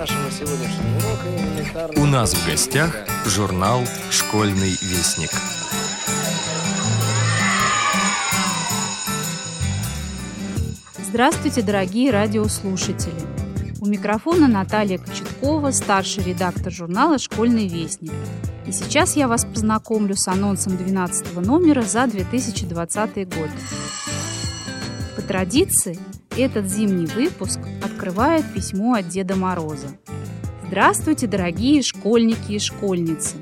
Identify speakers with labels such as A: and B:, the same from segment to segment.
A: нашего сегодняшнего урока элементарно...
B: У нас в гостях журнал «Школьный вестник».
C: Здравствуйте, дорогие радиослушатели! У микрофона Наталья Кочеткова, старший редактор журнала «Школьный вестник». И сейчас я вас познакомлю с анонсом 12 номера за 2020 год. По традиции, этот зимний выпуск открывает письмо от Деда Мороза. Здравствуйте, дорогие школьники и школьницы!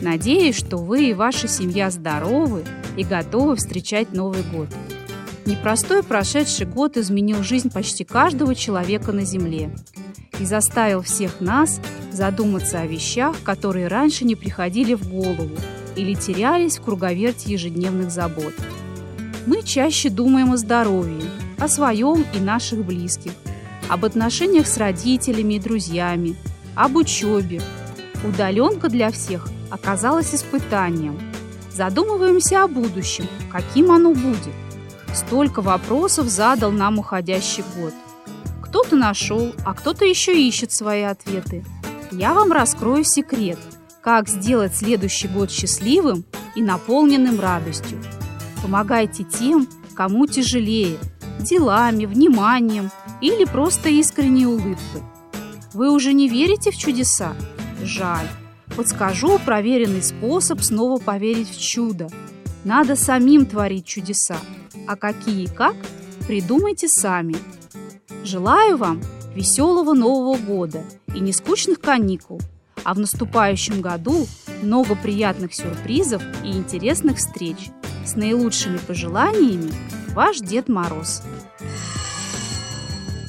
C: Надеюсь, что вы и ваша семья здоровы и готовы встречать Новый год. Непростой прошедший год изменил жизнь почти каждого человека на Земле и заставил всех нас задуматься о вещах, которые раньше не приходили в голову или терялись в круговерте ежедневных забот. Мы чаще думаем о здоровье, о своем и наших близких, об отношениях с родителями и друзьями, об учебе. Удаленка для всех оказалась испытанием. Задумываемся о будущем, каким оно будет. Столько вопросов задал нам уходящий год. Кто-то нашел, а кто-то еще ищет свои ответы. Я вам раскрою секрет, как сделать следующий год счастливым и наполненным радостью. Помогайте тем, кому тяжелее, делами, вниманием или просто искренней улыбкой. Вы уже не верите в чудеса? Жаль. Подскажу проверенный способ снова поверить в чудо. Надо самим творить чудеса. А какие и как, придумайте сами. Желаю вам веселого Нового года и нескучных каникул, а в наступающем году много приятных сюрпризов и интересных встреч. С наилучшими пожеланиями, ваш Дед Мороз.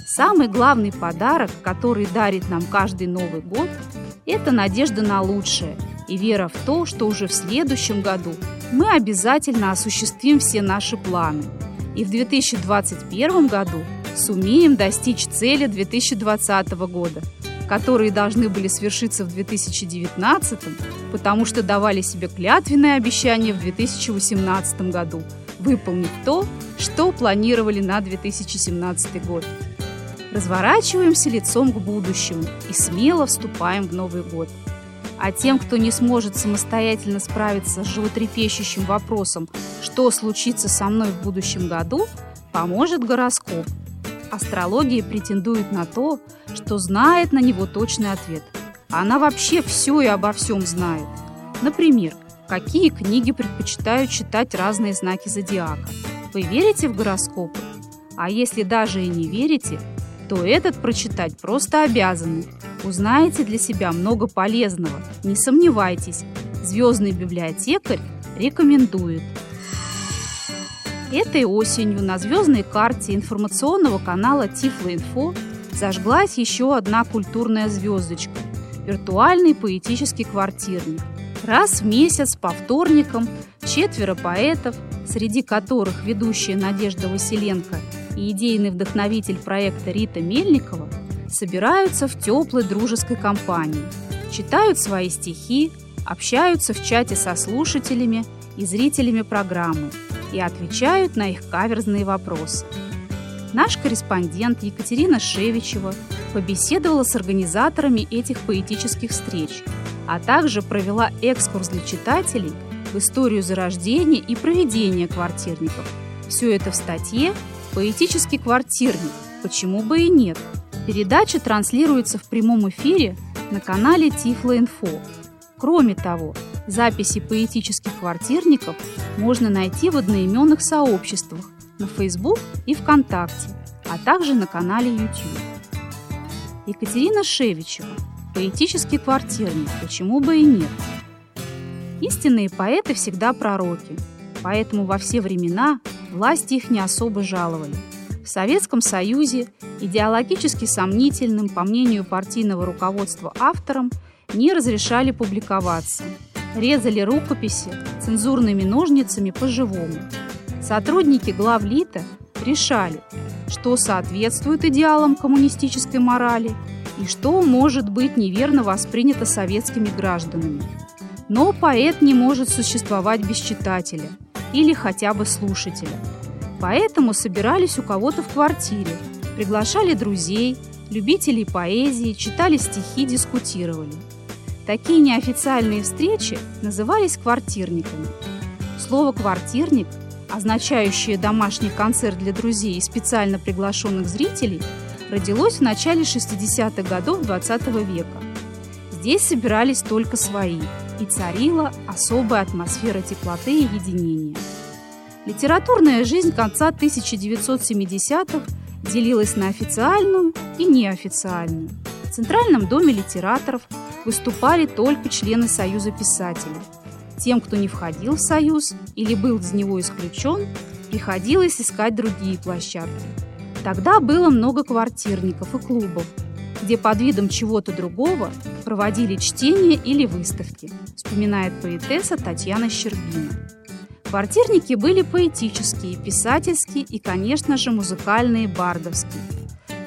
C: Самый главный подарок, который дарит нам каждый Новый год, это надежда на лучшее и вера в то, что уже в следующем году мы обязательно осуществим все наши планы. И в 2021 году сумеем достичь цели 2020 года, которые должны были свершиться в 2019, потому что давали себе клятвенное обещание в 2018 году, выполнив то, что планировали на 2017 год. Разворачиваемся лицом к будущему и смело вступаем в Новый год – а тем, кто не сможет самостоятельно справиться с животрепещущим вопросом, что случится со мной в будущем году, поможет гороскоп. Астрология претендует на то, что знает на него точный ответ. Она вообще все и обо всем знает. Например, какие книги предпочитают читать разные знаки зодиака. Вы верите в гороскопы? А если даже и не верите, то этот прочитать просто обязаны. Узнаете для себя много полезного. Не сомневайтесь, звездный библиотекарь рекомендует. Этой осенью на звездной карте информационного канала Тифлоинфо зажглась еще одна культурная звездочка – виртуальный поэтический квартирник. Раз в месяц по вторникам четверо поэтов, среди которых ведущая Надежда Василенко и идейный вдохновитель проекта Рита Мельникова, собираются в теплой дружеской компании, читают свои стихи, общаются в чате со слушателями и зрителями программы и отвечают на их каверзные вопросы. Наш корреспондент Екатерина Шевичева побеседовала с организаторами этих поэтических встреч, а также провела экскурс для читателей в историю зарождения и проведения квартирников. Все это в статье «Поэтический квартирник. Почему бы и нет?» Передача транслируется в прямом эфире на канале Тифло-Инфо. Кроме того, записи поэтических квартирников можно найти в одноименных сообществах на Facebook и ВКонтакте, а также на канале YouTube. Екатерина Шевичева. Поэтический квартирник. Почему бы и нет? Истинные поэты всегда пророки, поэтому во все времена власти их не особо жаловали. В Советском Союзе идеологически сомнительным, по мнению партийного руководства авторам, не разрешали публиковаться. Резали рукописи цензурными ножницами по-живому. Сотрудники главлита решали, что соответствует идеалам коммунистической морали и что может быть неверно воспринято советскими гражданами. Но поэт не может существовать без читателя или хотя бы слушателя. Поэтому собирались у кого-то в квартире – приглашали друзей, Любители поэзии читали стихи, дискутировали. Такие неофициальные встречи назывались квартирниками. Слово «квартирник», означающее домашний концерт для друзей и специально приглашенных зрителей, родилось в начале 60-х годов XX века. Здесь собирались только свои, и царила особая атмосфера теплоты и единения. Литературная жизнь конца 1970-х делилась на официальную и неофициальную. В Центральном доме литераторов выступали только члены Союза писателей. Тем, кто не входил в Союз или был из него исключен, приходилось искать другие площадки. Тогда было много квартирников и клубов, где под видом чего-то другого проводили чтения или выставки, вспоминает поэтесса Татьяна Щербина. Квартирники были поэтические, писательские и, конечно же, музыкальные, бардовские.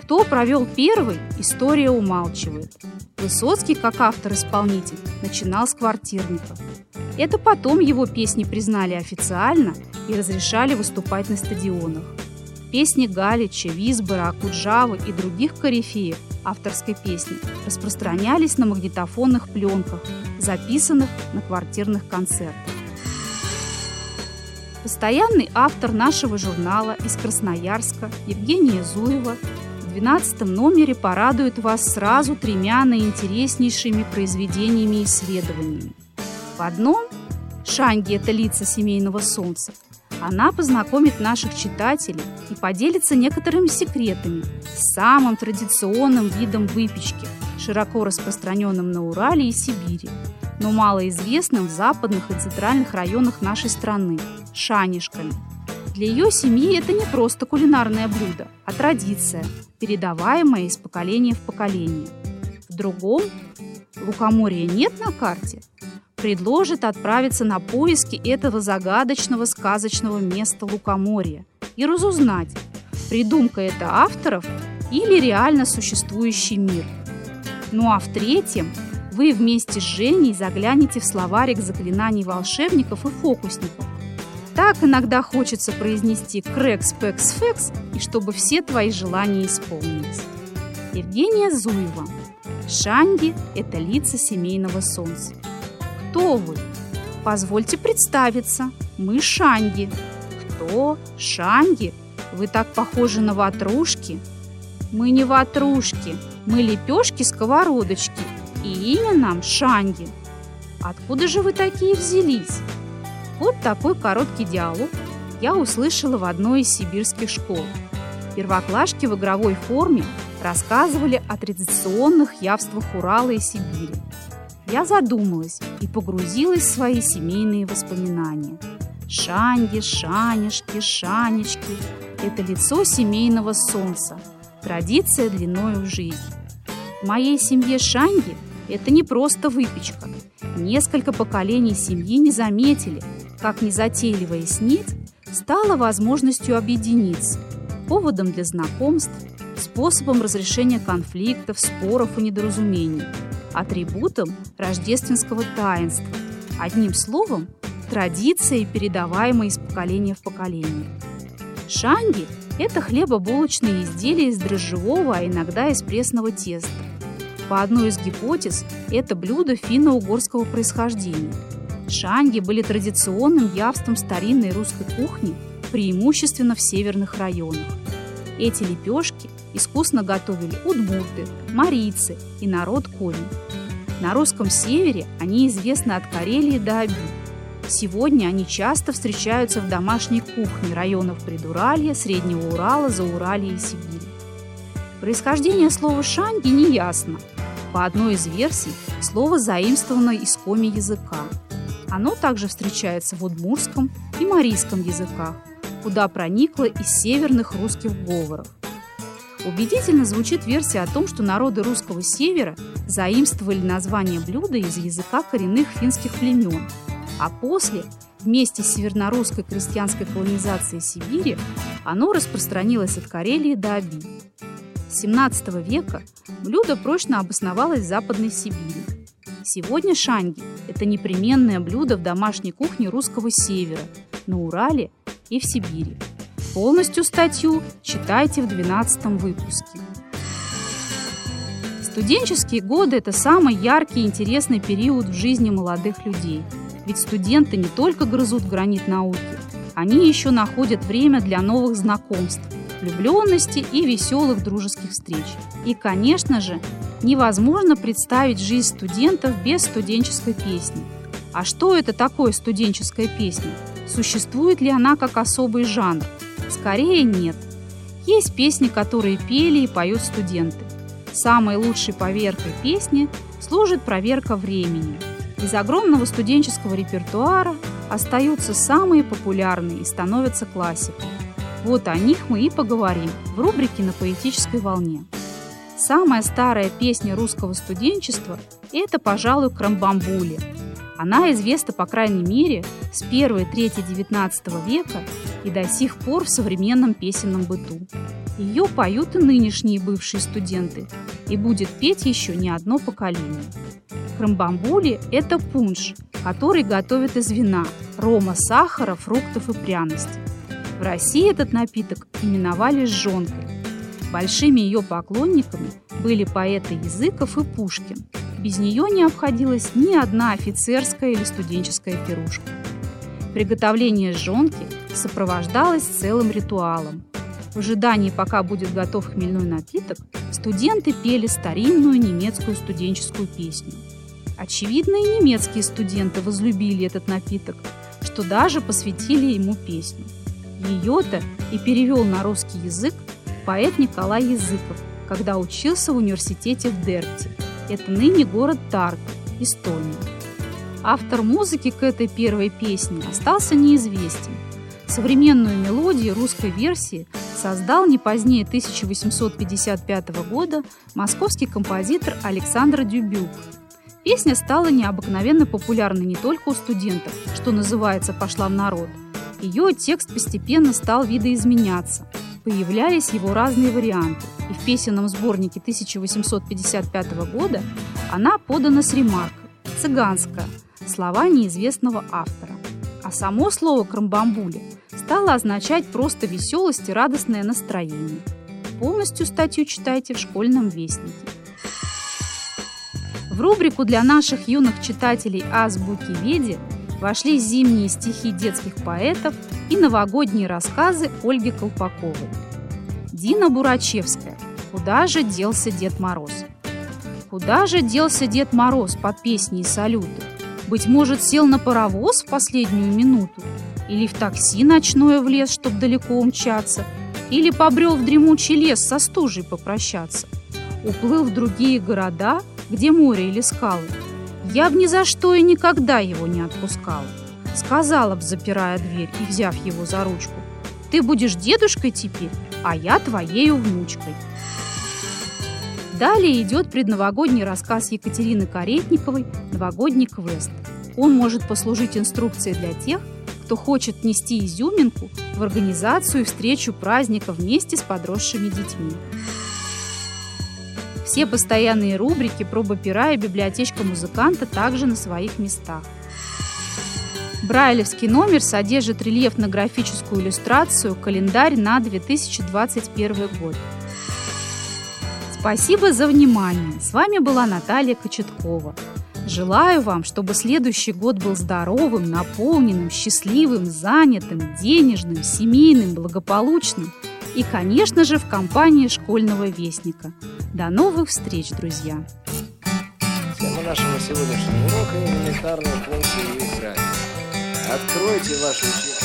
C: Кто провел первый, история умалчивает. Высоцкий, как автор-исполнитель, начинал с квартирников. Это потом его песни признали официально и разрешали выступать на стадионах. Песни Галича, Висбора, Акуджавы и других корифеев авторской песни распространялись на магнитофонных пленках, записанных на квартирных концертах. Постоянный автор нашего журнала из Красноярска Евгения Зуева 12 номере порадует вас сразу тремя наинтереснейшими произведениями и исследованиями. В одном «Шанги – это лица семейного солнца» она познакомит наших читателей и поделится некоторыми секретами с самым традиционным видом выпечки, широко распространенным на Урале и Сибири, но малоизвестным в западных и центральных районах нашей страны – шанишками. Для ее семьи это не просто кулинарное блюдо, а традиция, передаваемая из поколения в поколение. В другом лукоморья нет на карте, предложит отправиться на поиски этого загадочного сказочного места Лукоморья и разузнать, придумка это авторов или реально существующий мир. Ну а в третьем вы вместе с Женей заглянете в словарик заклинаний волшебников и фокусников. Так иногда хочется произнести «крэкс, пэкс, фэкс» и чтобы все твои желания исполнились. Евгения Зуева. Шанги – это лица семейного солнца кто вы? Позвольте представиться. Мы Шанги. Кто? Шанги? Вы так похожи на ватрушки. Мы не ватрушки, мы лепешки-сковородочки. И имя нам Шанги. Откуда же вы такие взялись? Вот такой короткий диалог я услышала в одной из сибирских школ. Первоклашки в игровой форме рассказывали о традиционных явствах Урала и Сибири. Я задумалась и погрузилась в свои семейные воспоминания. Шанги, шанишки, шанечки – это лицо семейного солнца, традиция длиною в жизнь. В моей семье шанги – это не просто выпечка. Несколько поколений семьи не заметили, как незатейливая снеть стала возможностью объединиться, поводом для знакомств, способом разрешения конфликтов, споров и недоразумений – атрибутом рождественского таинства. Одним словом, традицией, передаваемой из поколения в поколение. Шанги – это хлебобулочные изделия из дрожжевого, а иногда из пресного теста. По одной из гипотез, это блюдо финно-угорского происхождения. Шанги были традиционным явством старинной русской кухни, преимущественно в северных районах. Эти лепешки искусно готовили удмурты, марийцы и народ коми. На русском севере они известны от Карелии до Аби. Сегодня они часто встречаются в домашней кухне районов Придуралья, Среднего Урала, Зауралья и Сибири. Происхождение слова «шанги» неясно. По одной из версий, слово заимствовано из коми языка. Оно также встречается в удмурском и марийском языках, куда проникло из северных русских говоров. Убедительно звучит версия о том, что народы русского севера заимствовали название блюда из языка коренных финских племен, а после, вместе с севернорусской крестьянской колонизацией Сибири, оно распространилось от Карелии до Аби. С 17 века блюдо прочно обосновалось в Западной Сибири. Сегодня шанги – это непременное блюдо в домашней кухне русского севера, на Урале и в Сибири. Полностью статью читайте в 12 выпуске. Студенческие годы – это самый яркий и интересный период в жизни молодых людей. Ведь студенты не только грызут гранит науки, они еще находят время для новых знакомств, влюбленности и веселых дружеских встреч. И, конечно же, невозможно представить жизнь студентов без студенческой песни. А что это такое студенческая песня? Существует ли она как особый жанр? Скорее нет. Есть песни, которые пели и поют студенты. Самой лучшей поверкой песни служит проверка времени. Из огромного студенческого репертуара остаются самые популярные и становятся классикой. Вот о них мы и поговорим в рубрике «На поэтической волне». Самая старая песня русского студенчества – это, пожалуй, «Крамбамбули». Она известна, по крайней мере, с первой трети XIX века и до сих пор в современном песенном быту. Ее поют и нынешние бывшие студенты, и будет петь еще не одно поколение. Крамбамбули – это пунш, который готовят из вина, рома, сахара, фруктов и пряностей. В России этот напиток именовали жженкой. Большими ее поклонниками были поэты Языков и Пушкин. Без нее не обходилась ни одна офицерская или студенческая пирушка. Приготовление жженки сопровождалось целым ритуалом. В ожидании, пока будет готов хмельной напиток, студенты пели старинную немецкую студенческую песню. Очевидно, и немецкие студенты возлюбили этот напиток, что даже посвятили ему песню. Ее-то и перевел на русский язык поэт Николай Языков, когда учился в университете в Дерпте. Это ныне город Тарк, Эстония. Автор музыки к этой первой песне остался неизвестен. Современную мелодию русской версии создал не позднее 1855 года московский композитор Александр Дюбюк. Песня стала необыкновенно популярной не только у студентов, что называется «пошла в народ», ее текст постепенно стал видоизменяться. Появлялись его разные варианты, и в песенном сборнике 1855 года она подана с ремаркой «цыганская», слова неизвестного автора. А само слово «крамбамбули» стало означать просто веселость и радостное настроение. Полностью статью читайте в школьном вестнике. В рубрику для наших юных читателей «Азбуки Веди» вошли зимние стихи детских поэтов и новогодние рассказы Ольги Колпаковой. Дина Бурачевская «Куда же делся Дед Мороз?» Куда же делся Дед Мороз под песни и салюты? Быть может, сел на паровоз в последнюю минуту? Или в такси ночное в лес, чтоб далеко умчаться? Или побрел в дремучий лес со стужей попрощаться? Уплыл в другие города, где море или скалы? Я б ни за что и никогда его не отпускала. Сказала б, запирая дверь и взяв его за ручку, «Ты будешь дедушкой теперь, а я твоею внучкой». Далее идет предновогодний рассказ Екатерины Каретниковой «Новогодний квест». Он может послужить инструкцией для тех, кто хочет нести изюминку в организацию и встречу праздника вместе с подросшими детьми. Все постоянные рубрики «Проба пера» и «Библиотечка музыканта» также на своих местах. Брайлевский номер содержит рельефно-графическую иллюстрацию «Календарь на 2021 год». Спасибо за внимание. С вами была Наталья Кочеткова. Желаю вам, чтобы следующий год был здоровым, наполненным, счастливым, занятым, денежным, семейным, благополучным и, конечно же, в компании школьного вестника – до новых встреч, друзья!
A: Тема нашего сегодняшнего урока – элементарные функции играть. Откройте ваши учебники.